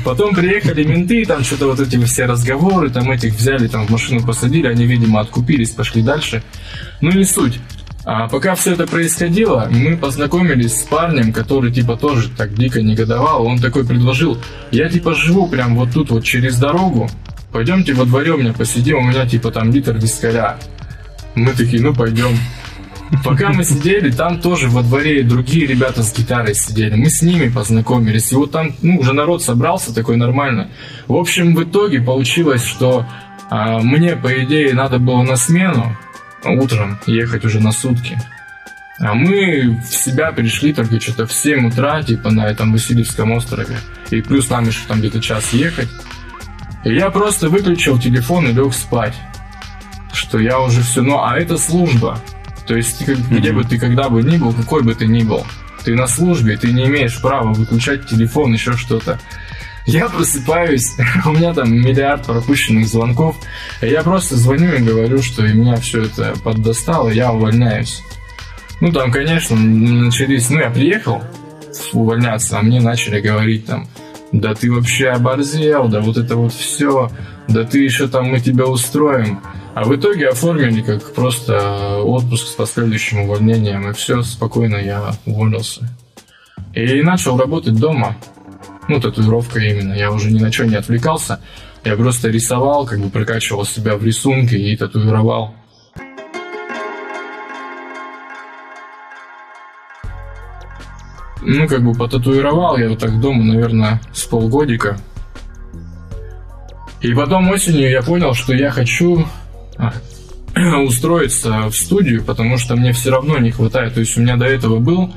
Потом приехали менты, там что-то вот эти все разговоры, там этих взяли, там в машину посадили, они, видимо, откупились, пошли дальше. Ну, не суть. А пока все это происходило, мы познакомились с парнем, который типа тоже так дико негодовал. Он такой предложил, я типа живу прям вот тут вот через дорогу, пойдемте во дворе у меня посидим, у меня типа там литр вискаря. Мы такие, ну пойдем. Пока мы сидели, там тоже во дворе другие ребята с гитарой сидели. Мы с ними познакомились. И вот там, ну, уже народ собрался такой нормально. В общем, в итоге получилось, что а, мне, по идее, надо было на смену утром ехать уже на сутки. А мы в себя пришли только что-то в 7 утра, типа на этом Васильевском острове. И плюс нам еще там где-то час ехать. Я просто выключил телефон и лег спать. Что я уже все... Ну, а это служба. То есть, ты, mm-hmm. где бы ты когда бы ни был, какой бы ты ни был, ты на службе, ты не имеешь права выключать телефон, еще что-то. Я просыпаюсь, у меня там миллиард пропущенных звонков. Я просто звоню и говорю, что и меня все это поддостало, я увольняюсь. Ну, там, конечно, начались... Ну, я приехал увольняться, а мне начали говорить там, да ты вообще оборзел, да вот это вот все, да ты еще там мы тебя устроим. А в итоге оформили как просто отпуск с последующим увольнением, и все, спокойно я уволился. И начал работать дома. Ну, татуировка именно. Я уже ни на что не отвлекался. Я просто рисовал, как бы прокачивал себя в рисунке и татуировал. Ну, как бы потатуировал я вот так дома, наверное, с полгодика. И потом осенью я понял, что я хочу а, устроиться в студию, потому что мне все равно не хватает. То есть у меня до этого был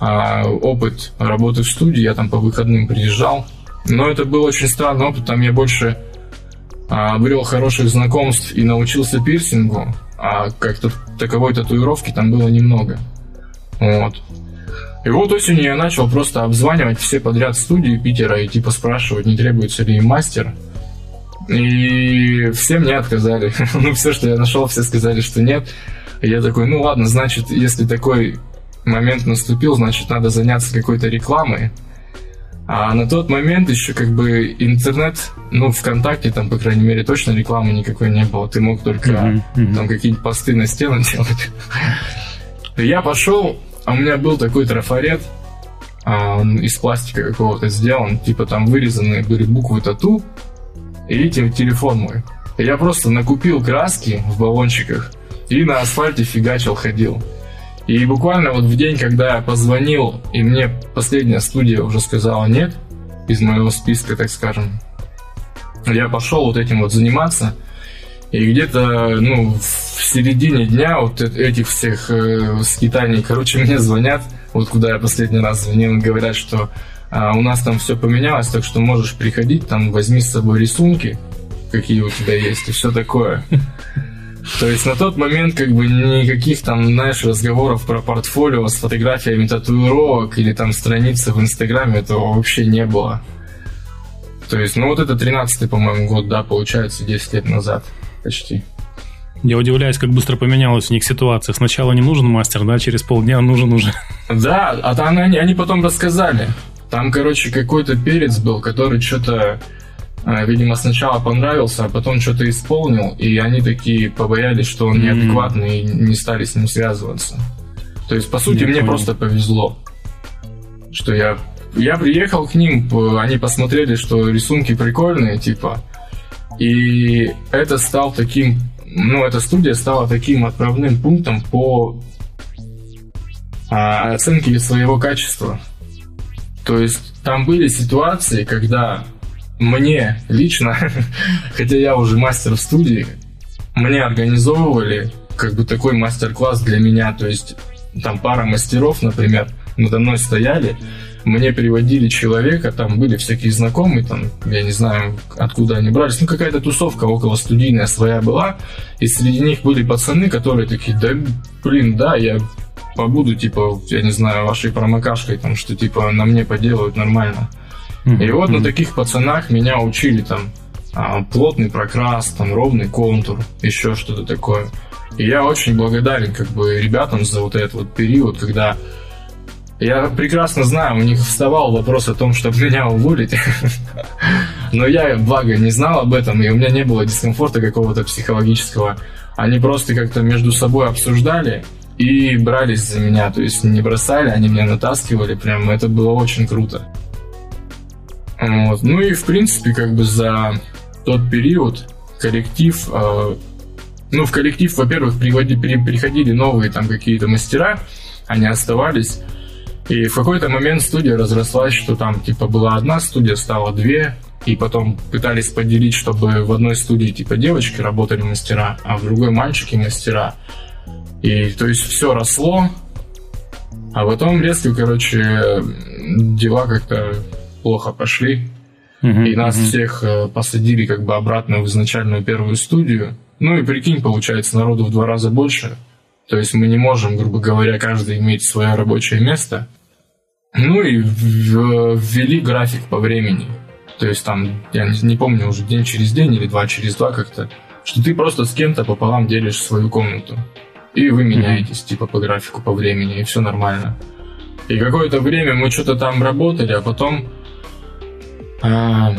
а, опыт работы в студии, я там по выходным приезжал. Но это был очень странный опыт, там я больше а, обрел хороших знакомств и научился пирсингу, а как-то таковой татуировки там было немного. Вот. И вот осенью я начал просто обзванивать все подряд студии Питера и типа спрашивать, не требуется ли им мастер. И все мне отказали. ну, все, что я нашел, все сказали, что нет. И я такой, ну ладно, значит, если такой момент наступил, значит, надо заняться какой-то рекламой. А на тот момент еще как бы интернет, ну, ВКонтакте там, по крайней мере, точно рекламы никакой не было. Ты мог только uh-huh, uh-huh. там какие-нибудь посты на стену делать. Я пошел, а у меня был такой трафарет, а он из пластика какого-то сделан, типа там вырезаны были буквы тату и телефон мой. Я просто накупил краски в баллончиках, и на асфальте фигачил, ходил. И буквально вот в день, когда я позвонил, и мне последняя студия уже сказала нет, из моего списка, так скажем, я пошел вот этим вот заниматься. И где-то, ну, в середине дня вот этих всех э, скитаний, короче, мне звонят, вот куда я последний раз звонил, говорят, что а, у нас там все поменялось, так что можешь приходить, там возьми с собой рисунки, какие у тебя есть, и все такое. То есть на тот момент как бы никаких там, знаешь, разговоров про портфолио с фотографиями татуировок или там страницы в Инстаграме этого вообще не было. То есть, ну вот это 13-й, по-моему, год, да, получается, 10 лет назад почти.
Я удивляюсь, как быстро поменялась у них ситуация. Сначала не нужен мастер, да, через полдня нужен уже.
Да, а там они, они потом рассказали. Там, короче, какой-то перец был, который что-то а, видимо, сначала понравился, а потом что-то исполнил, и они такие побоялись, что он неадекватный, и не стали с ним связываться. То есть, по сути, не мне понял. просто повезло, что я я приехал к ним, они посмотрели, что рисунки прикольные, типа, и это стал таким, ну, эта студия стала таким отправным пунктом по а, оценке своего качества. То есть там были ситуации, когда мне лично, хотя я уже мастер в студии, мне организовывали как бы такой мастер-класс для меня, то есть там пара мастеров, например, надо мной стояли, мне приводили человека, там были всякие знакомые, там, я не знаю, откуда они брались, ну, какая-то тусовка около студийная своя была, и среди них были пацаны, которые такие, да, блин, да, я побуду, типа, я не знаю, вашей промокашкой, там, что, типа, на мне поделают нормально. И вот на таких пацанах меня учили там а, плотный прокрас, там ровный контур, еще что-то такое. И я очень благодарен как бы ребятам за вот этот вот период, когда я прекрасно знаю, у них вставал вопрос о том, чтобы меня уволить. Но я, благо, не знал об этом, и у меня не было дискомфорта какого-то психологического. Они просто как-то между собой обсуждали и брались за меня. То есть не бросали, они меня натаскивали. Прям это было очень круто. Вот. Ну и, в принципе, как бы за тот период коллектив... Э, ну, в коллектив, во-первых, приходили, новые там какие-то мастера, они оставались. И в какой-то момент студия разрослась, что там типа была одна студия, стало две, и потом пытались поделить, чтобы в одной студии типа девочки работали мастера, а в другой мальчики мастера. И то есть все росло, а потом резко, короче, дела как-то плохо пошли. Uh-huh, и нас uh-huh. всех э, посадили как бы обратно в изначальную первую студию. Ну и прикинь, получается, народу в два раза больше. То есть мы не можем, грубо говоря, каждый иметь свое рабочее место. Ну и ввели график по времени. То есть там, я не, помню, уже день через день или два через два как-то, что ты просто с кем-то пополам делишь свою комнату. И вы меняетесь, mm-hmm. типа, по графику, по времени, и все нормально. И какое-то время мы что-то там работали, а потом а,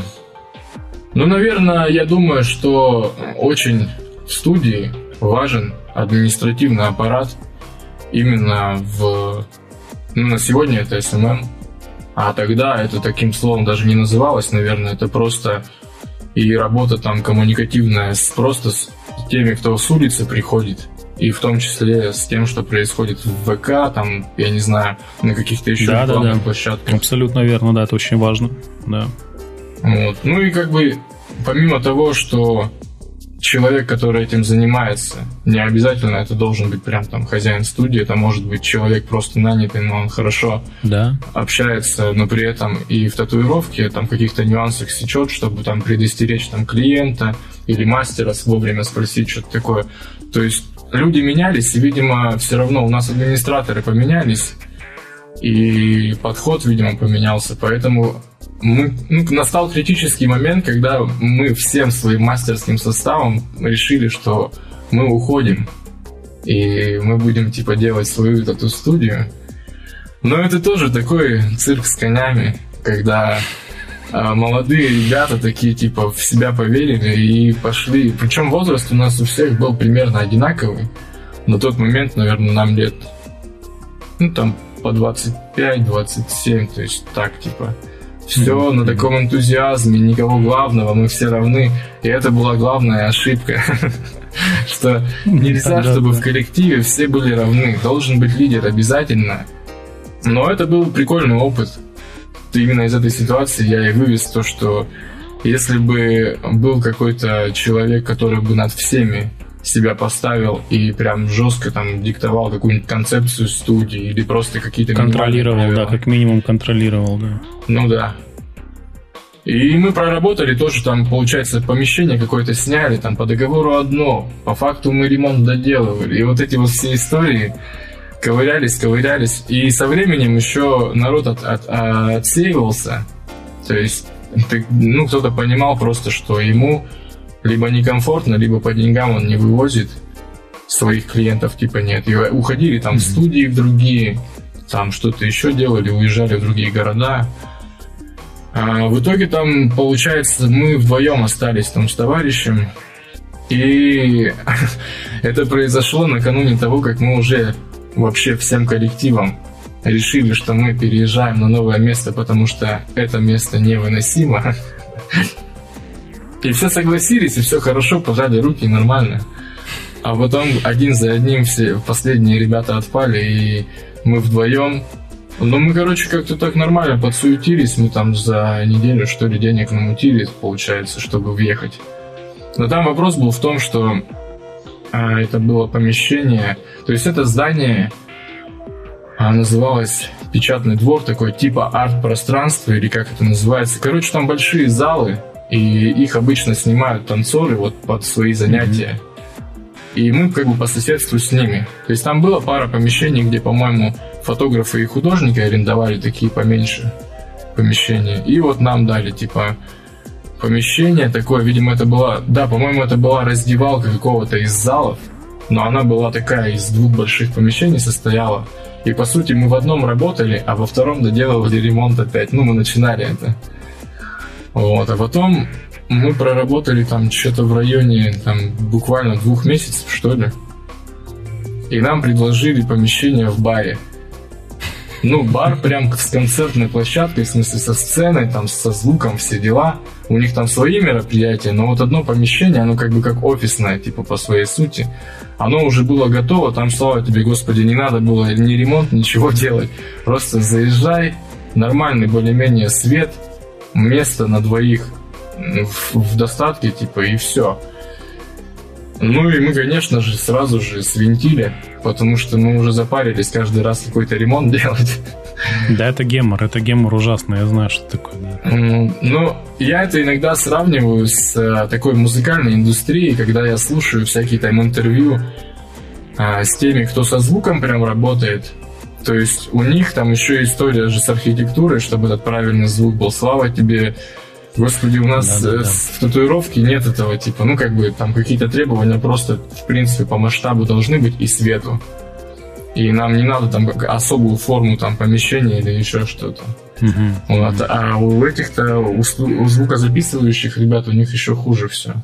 ну, наверное, я думаю, что очень в студии важен административный аппарат именно в... Ну, на сегодня это SMM, а тогда это таким словом даже не называлось, наверное, это просто и работа там коммуникативная с, просто с теми, кто с улицы приходит, и в том числе с тем, что происходит в ВК, там, я не знаю, на каких-то еще
да, рекламных да, да. площадках. Абсолютно верно, да, это очень важно, да.
Вот. Ну и как бы помимо того, что человек, который этим занимается, не обязательно это должен быть прям там хозяин студии, это может быть человек просто нанятый, но он хорошо
да.
общается, но при этом и в татуировке там каких-то нюансах сечет, чтобы там предостеречь там клиента или мастера вовремя спросить что-то такое. То есть люди менялись, и, видимо, все равно у нас администраторы поменялись, и подход, видимо, поменялся, поэтому мы, ну, настал критический момент, когда мы всем своим мастерским составом решили, что мы уходим, и мы будем, типа, делать свою тату-студию. Но это тоже такой цирк с конями, когда а, молодые ребята такие, типа, в себя поверили и пошли. Причем возраст у нас у всех был примерно одинаковый. На тот момент, наверное, нам лет, ну, там, по 25-27, то есть так, типа, все на таком энтузиазме, никого главного, мы все равны. И это была главная ошибка. Что нельзя, чтобы в коллективе все были равны. Должен быть лидер обязательно. Но это был прикольный опыт. Именно из этой ситуации я и вывез то, что если бы был какой-то человек, который бы над всеми себя поставил и прям жестко там диктовал какую-нибудь концепцию студии или просто какие-то
контролировал, да, как минимум контролировал, да.
Ну да. И мы проработали тоже там, получается, помещение какое-то сняли, там по договору одно, по факту мы ремонт доделывали. И вот эти вот все истории ковырялись, ковырялись. И со временем еще народ от, от, отсеивался. То есть, ну, кто-то понимал просто, что ему либо некомфортно, либо по деньгам он не вывозит своих клиентов, типа нет. И уходили там в студии в другие, там что-то еще делали, уезжали в другие города. А в итоге там, получается, мы вдвоем остались там с товарищем. И это произошло накануне того, как мы уже вообще всем коллективом решили, что мы переезжаем на новое место, потому что это место невыносимо. И все согласились, и все хорошо, пожали руки, нормально. А потом один за одним все последние ребята отпали, и мы вдвоем ну, мы, короче, как-то так нормально подсуетились. Мы там за неделю, что ли, денег намутили, получается, чтобы въехать. Но там вопрос был в том, что а, это было помещение. То есть это здание а, называлось печатный двор, такой типа арт-пространство, или как это называется. Короче, там большие залы, и их обычно снимают танцоры вот под свои занятия. И мы как бы по соседству с ними. То есть там было пара помещений, где, по-моему, фотографы и художники арендовали такие поменьше помещения. И вот нам дали, типа, помещение такое, видимо, это была, да, по-моему, это была раздевалка какого-то из залов, но она была такая, из двух больших помещений состояла. И, по сути, мы в одном работали, а во втором доделывали ремонт опять. Ну, мы начинали это. Вот, а потом мы проработали там что-то в районе, там, буквально двух месяцев, что ли. И нам предложили помещение в баре. Ну, бар прям с концертной площадкой, в смысле со сценой, там, со звуком, все дела. У них там свои мероприятия, но вот одно помещение, оно как бы как офисное, типа по своей сути. Оно уже было готово, там, слава тебе, Господи, не надо было ни ремонт, ничего делать. Просто заезжай, нормальный более-менее свет, место на двоих в, в достатке, типа, и все. Ну и мы, конечно же, сразу же свинтили, потому что мы уже запарились каждый раз какой-то ремонт делать.
Да, это гемор, это гемор ужасный, я знаю, что такое. Да.
Ну, я это иногда сравниваю с э, такой музыкальной индустрией, когда я слушаю всякие там интервью а, с теми, кто со звуком прям работает. То есть у них там еще история же с архитектурой, чтобы этот правильный звук был. Слава тебе, Господи, у нас да, да, да. в татуировке нет этого типа, ну как бы там какие-то требования просто в принципе по масштабу должны быть и свету. И нам не надо там особую форму там помещения или еще что-то. Угу. Вот. А у этих-то у, у звукозаписывающих ребят у них еще хуже все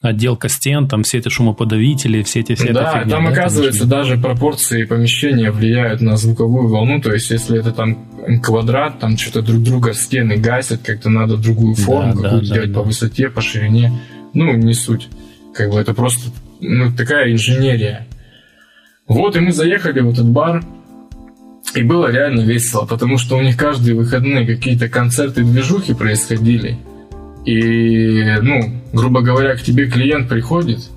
отделка стен, там все эти шумоподавители, все эти все
Да, фигня, там да, оказывается даже пропорции помещения влияют на звуковую волну, то есть если это там квадрат, там что-то друг друга стены гасят, как-то надо другую форму да, какую-то да, делать да, по высоте, по ширине. Ну, не суть. Как бы это просто ну, такая инженерия. Вот, и мы заехали в этот бар, и было реально весело, потому что у них каждые выходные какие-то концерты, движухи происходили. И, ну, грубо говоря, к тебе клиент приходит,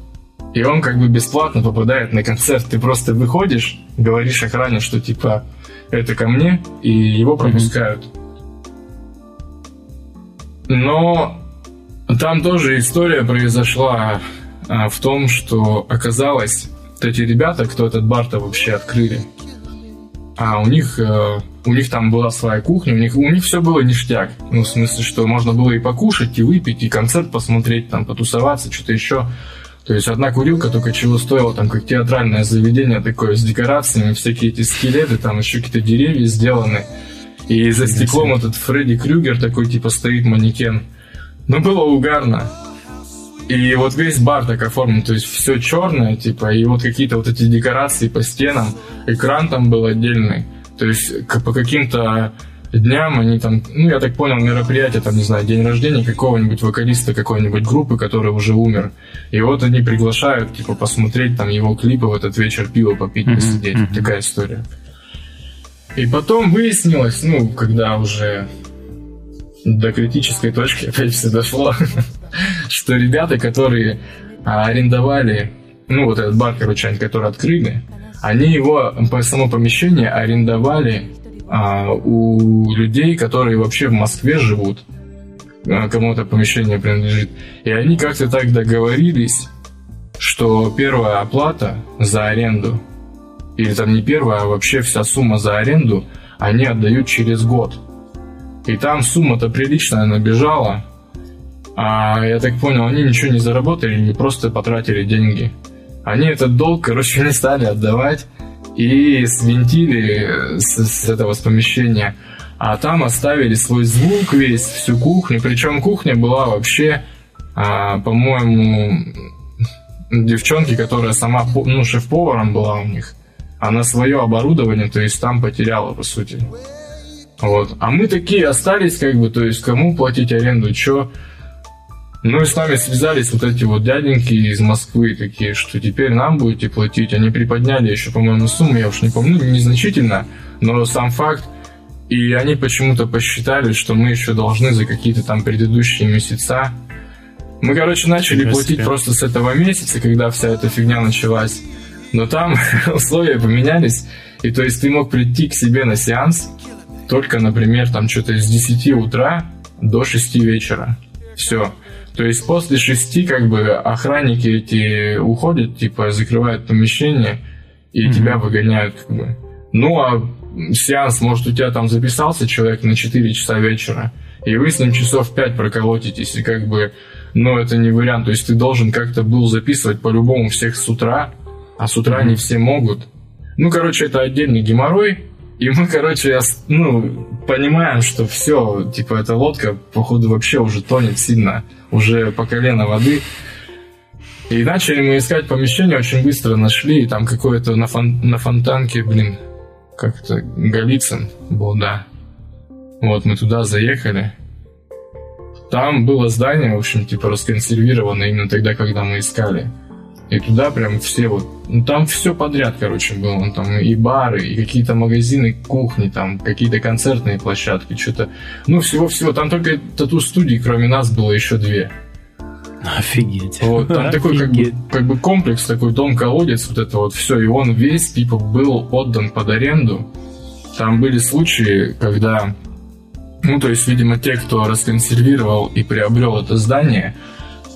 и он как бы бесплатно попадает на концерт. Ты просто выходишь, говоришь охране, что типа это ко мне, и его пропускают. Но там тоже история произошла а, в том, что оказалось, эти ребята, кто этот бар-то вообще открыли, а у них э, у них там была своя кухня, у них, у них все было ништяк. Ну, в смысле, что можно было и покушать, и выпить, и концерт посмотреть, там, потусоваться, что-то еще. То есть одна курилка только чего стоила, там, как театральное заведение такое, с декорациями, всякие эти скелеты, там еще какие-то деревья сделаны. И за стеклом этот Фредди Крюгер такой, типа, стоит манекен. Ну, было угарно. И вот весь бар так оформлен, то есть все черное, типа, и вот какие-то вот эти декорации по стенам, экран там был отдельный. То есть по каким-то дням они там, ну, я так понял, мероприятие, там, не знаю, день рождения какого-нибудь вокалиста какой-нибудь группы, который уже умер. И вот они приглашают, типа, посмотреть там его клипы в этот вечер, пиво попить,
Мгм,
посидеть.
мгм.
Такая история. И потом выяснилось, ну, когда уже до критической точки опять все дошло, что ребята, которые а, арендовали, ну, вот этот бар, короче, они, который открыли, они его, по само помещение арендовали а, у людей, которые вообще в Москве живут, а, кому это помещение принадлежит. И они как-то так договорились, что первая оплата за аренду, или там не первая, а вообще вся сумма за аренду, они отдают через год. И там сумма-то приличная набежала, а я так понял, они ничего не заработали, не просто потратили деньги. Они этот долг, короче, не стали отдавать и свинтили с, с этого с помещения. А там оставили свой звук весь, всю кухню. Причем кухня была вообще, а, по-моему, девчонки, которая сама, ну, шеф-поваром была у них. Она свое оборудование, то есть там потеряла, по сути. Вот. А мы такие остались, как бы, то есть кому платить аренду, что. Ну и с нами связались вот эти вот дяденьки из Москвы такие, что теперь нам будете платить. Они приподняли еще, по-моему, сумму, я уж не помню, ну, незначительно, но сам факт. И они почему-то посчитали, что мы еще должны за какие-то там предыдущие месяца. Мы, короче, начали платить просто с этого месяца, когда вся эта фигня началась. Но там условия поменялись. И то есть ты мог прийти к себе на сеанс только, например, там что-то с 10 утра до 6 вечера. Все. То есть после 6 как бы охранники эти уходят, типа закрывают помещение и
Мгм.
тебя выгоняют как бы. Ну а сеанс, может, у тебя там записался человек на 4 часа вечера, и вы с ним часов 5 проколотитесь, и как бы, ну, это не вариант. То есть ты должен как-то был записывать по-любому всех с утра, а с утра не все могут. Ну, короче, это отдельный геморрой. И мы, короче, ос- ну, понимаем, что все, типа, эта лодка, походу, вообще уже тонет сильно, уже по колено воды. И начали мы искать помещение, очень быстро нашли, и там какое-то на, фон- на фонтанке, блин, как это, Голицын был, да. Вот, мы туда заехали. Там было здание, в общем, типа, расконсервировано именно тогда, когда мы искали. И туда прям все вот... Ну, там все подряд, короче, было. Там и бары, и какие-то магазины, кухни, там какие-то концертные площадки, что-то... Ну, всего-всего. Там только тату-студии, кроме нас, было еще две.
Офигеть.
Вот, там такой как бы,
Офигеть.
как бы комплекс, такой дом колодец, вот это вот все, и он весь типа был отдан под аренду. Там были случаи, когда, ну то есть, видимо, те, кто расконсервировал и приобрел это здание,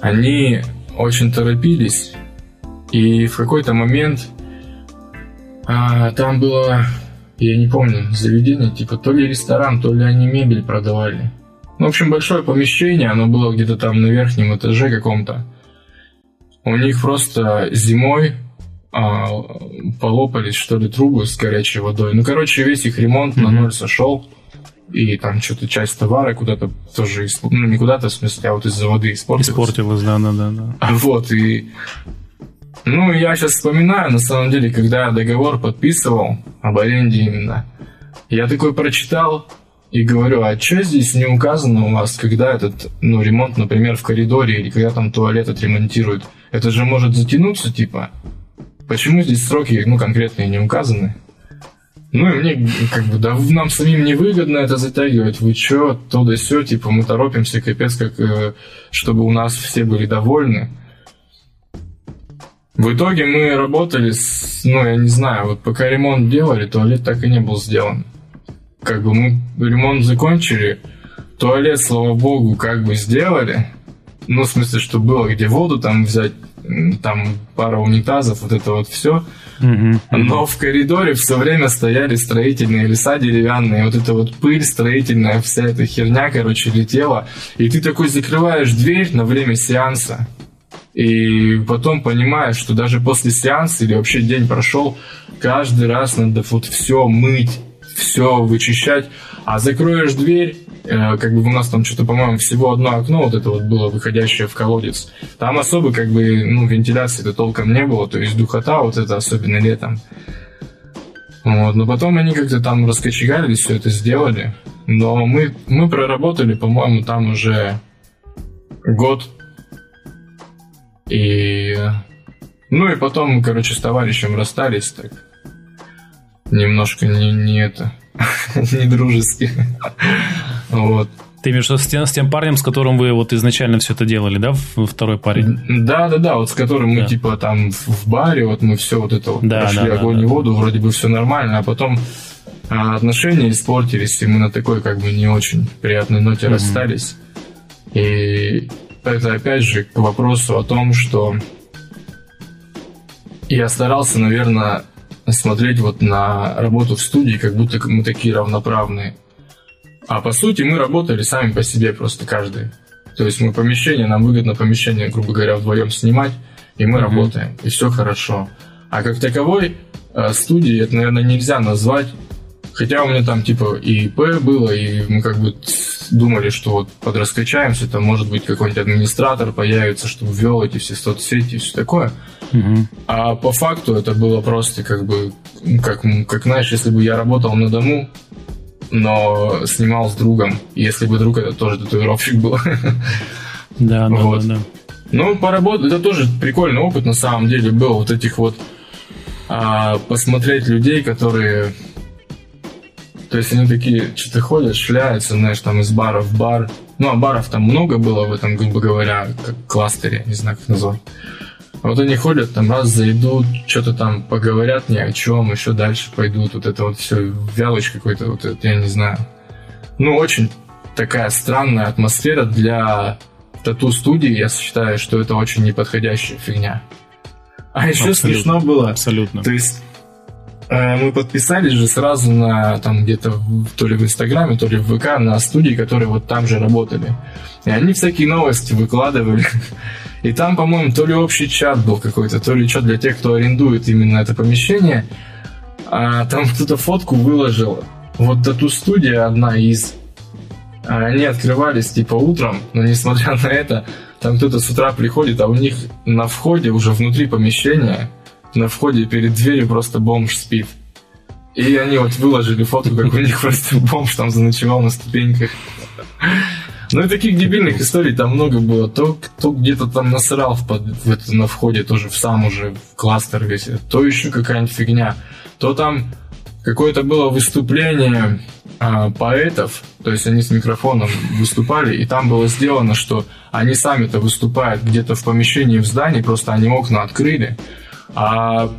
они очень торопились, и в какой-то момент а, там было, я не помню, заведение, типа то ли ресторан, то ли они мебель продавали. Ну, в общем, большое помещение, оно было где-то там на верхнем этаже каком-то. У них просто зимой а, полопались, что ли, трубы с горячей водой. Ну, короче, весь их ремонт на
Мгм.
ноль сошел. И там что-то часть товара куда-то тоже, исп- ну, не куда-то, в смысле, а вот из-за воды испортилась.
Испортилось, да, да, да, да.
Вот, и... Ну, я сейчас вспоминаю, на самом деле, когда я договор подписывал, об аренде именно, я такой прочитал и говорю, а что здесь не указано у вас, когда этот, ну, ремонт, например, в коридоре или когда там туалет отремонтируют? Это же может затянуться, типа. Почему здесь сроки, ну, конкретные не указаны? Ну, и мне, как бы, да нам самим невыгодно это затягивать. Вы чё, то да сё, типа, мы торопимся, капец, как, э, чтобы у нас все были довольны. В итоге мы работали с, ну, я не знаю, вот пока ремонт делали, туалет так и не был сделан. Как бы мы ремонт закончили, туалет, слава богу, как бы сделали. Ну, в смысле, что было где воду там взять, там пара унитазов, вот это вот все. Но в коридоре все время стояли строительные леса деревянные, вот эта вот пыль строительная, вся эта херня, короче, летела. И ты такой закрываешь дверь на время сеанса, и потом понимаешь, что даже после сеанса или вообще день прошел, каждый раз надо вот все мыть, все вычищать, а закроешь дверь, э, как бы у нас там что-то, по-моему, всего одно окно вот это вот было, выходящее в колодец. Там особо как бы, ну, вентиляции-то толком не было, то есть духота вот это, особенно летом. Вот, но потом они как-то там раскочегарили, все это сделали. Но мы, мы проработали, по-моему, там уже год. И... Ну и потом короче, с товарищем расстались так. Немножко не, не это... не дружески. вот.
Ты имеешь в виду с тем, с тем парнем, с которым вы вот изначально все это делали, да, второй парень?
Да, да, да, вот с которым да. мы типа там в баре, вот мы все вот это вот
да,
прошли
да,
огонь
да,
и
да.
воду, вроде бы все нормально, а потом а, отношения испортились, и мы на такой как бы не очень приятной ноте mm-hmm. расстались. И это опять же к вопросу о том, что я старался, наверное, смотреть вот на работу в студии, как будто мы такие равноправные. А по сути мы работали сами по себе просто каждый. То есть мы помещение, нам выгодно помещение, грубо говоря, вдвоем снимать, и мы mm-hmm. работаем, и все хорошо. А как таковой э, студии это, наверное, нельзя назвать. Хотя у меня там типа и ИП было, и мы как бы думали, что вот подраскачаемся, там может быть какой-нибудь администратор появится, чтобы ввел эти все соцсети и все такое.
Угу.
А по факту это было просто как бы, как, как знаешь, если бы я работал на дому, но снимал с другом, если бы друг это тоже татуировщик был.
Да, да,
вот.
да, да.
Ну, поработать, это тоже прикольный опыт на самом деле был, вот этих вот а, посмотреть людей, которые то есть они такие что-то ходят, шляются, знаешь, там из бара в бар. Ну, а баров там много было в этом, грубо говоря, как кластере, не знаю, как назвать. А вот они ходят, там раз зайдут, что-то там поговорят ни о чем, еще дальше пойдут. Вот это вот все, вялочь какой-то, вот это, я не знаю. Ну, очень такая странная атмосфера для тату-студии. Я считаю, что это очень неподходящая фигня. А еще
Абсолютно.
смешно было.
Абсолютно.
То есть мы подписались же сразу на там где-то то ли в Инстаграме, то ли в ВК на студии, которые вот там же работали. И они всякие новости выкладывали. И там, по-моему, то ли общий чат был какой-то, то ли что для тех, кто арендует именно это помещение. А там кто-то фотку выложил. Вот тату-студия одна из. А Они открывались типа утром, но несмотря на это, там кто-то с утра приходит, а у них на входе, уже внутри помещения, на входе перед дверью просто бомж спит. И они вот выложили фотку, как у них просто бомж там заночевал на ступеньках. Ну и таких дебильных историй там много было. То кто где-то там насрал в, под, в это, на входе тоже в сам уже в кластер весь, то еще какая-нибудь фигня. То там какое-то было выступление а, поэтов, то есть они с микрофоном выступали, и там было сделано, что они сами-то выступают где-то в помещении в здании, просто они окна открыли, а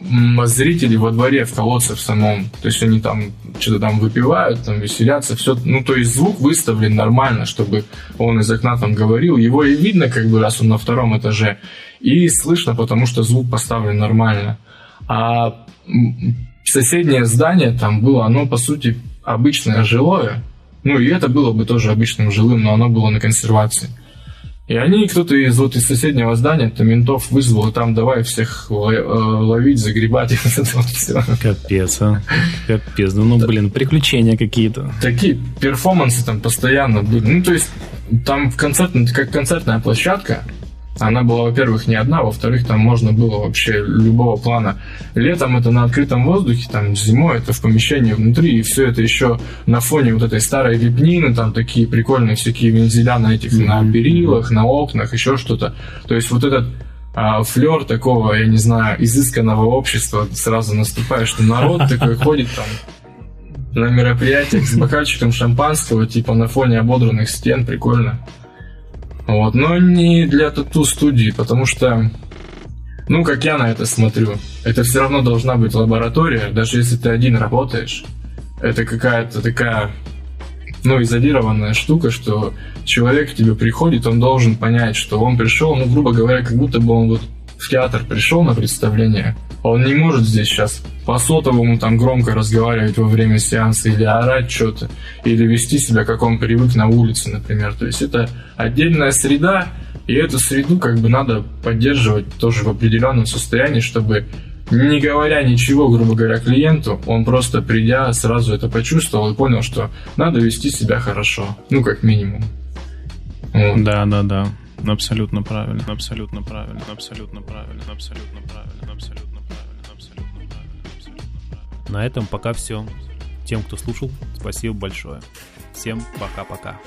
м, зрители во дворе в колодце в самом, то есть они там что-то там выпивают, там веселятся, все, ну то есть звук выставлен нормально, чтобы он из окна там говорил, его и видно как бы раз он на втором этаже, и слышно, потому что звук поставлен нормально. А соседнее здание там было, оно по сути обычное жилое, ну и это было бы тоже обычным жилым, но оно было на консервации. И они, кто-то из вот из соседнего здания, то ментов вызвал, и там давай всех э, ловить, загребать и вот это вот все.
Капец, а. Капец. Да ну, блин, приключения какие-то.
Такие перформансы там постоянно были. Ну, то есть, там в концертной, как концертная площадка, она была, во-первых, не одна, во-вторых, там можно было вообще любого плана. Летом это на открытом воздухе, там зимой это в помещении внутри, и все это еще на фоне вот этой старой лепнины, там такие прикольные всякие вензеля на этих, на перилах, на окнах, еще что-то. То есть вот этот а, флер такого, я не знаю, изысканного общества сразу наступает, что народ такой ходит там на мероприятиях с бокальчиком шампанского, типа на фоне ободранных стен, прикольно. Вот, но не для тату-студии, потому что, ну, как я на это смотрю, это все равно должна быть лаборатория, даже если ты один работаешь. Это какая-то такая, ну, изолированная штука, что человек к тебе приходит, он должен понять, что он пришел, ну, грубо говоря, как будто бы он вот в театр пришел на представление, он не может здесь сейчас по сотовому там громко разговаривать во время сеанса или орать что-то, или вести себя, как он привык на улице, например. То есть это отдельная среда, и эту среду как бы надо поддерживать тоже в определенном состоянии, чтобы не говоря ничего, грубо говоря, клиенту, он просто придя сразу это почувствовал и понял, что надо вести себя хорошо, ну как минимум. Вот.
Да, да, да. Абсолютно правильно, абсолютно правильно, абсолютно правильно, абсолютно правильно, абсолютно На этом пока все. Тем, кто слушал, спасибо большое. Всем пока-пока.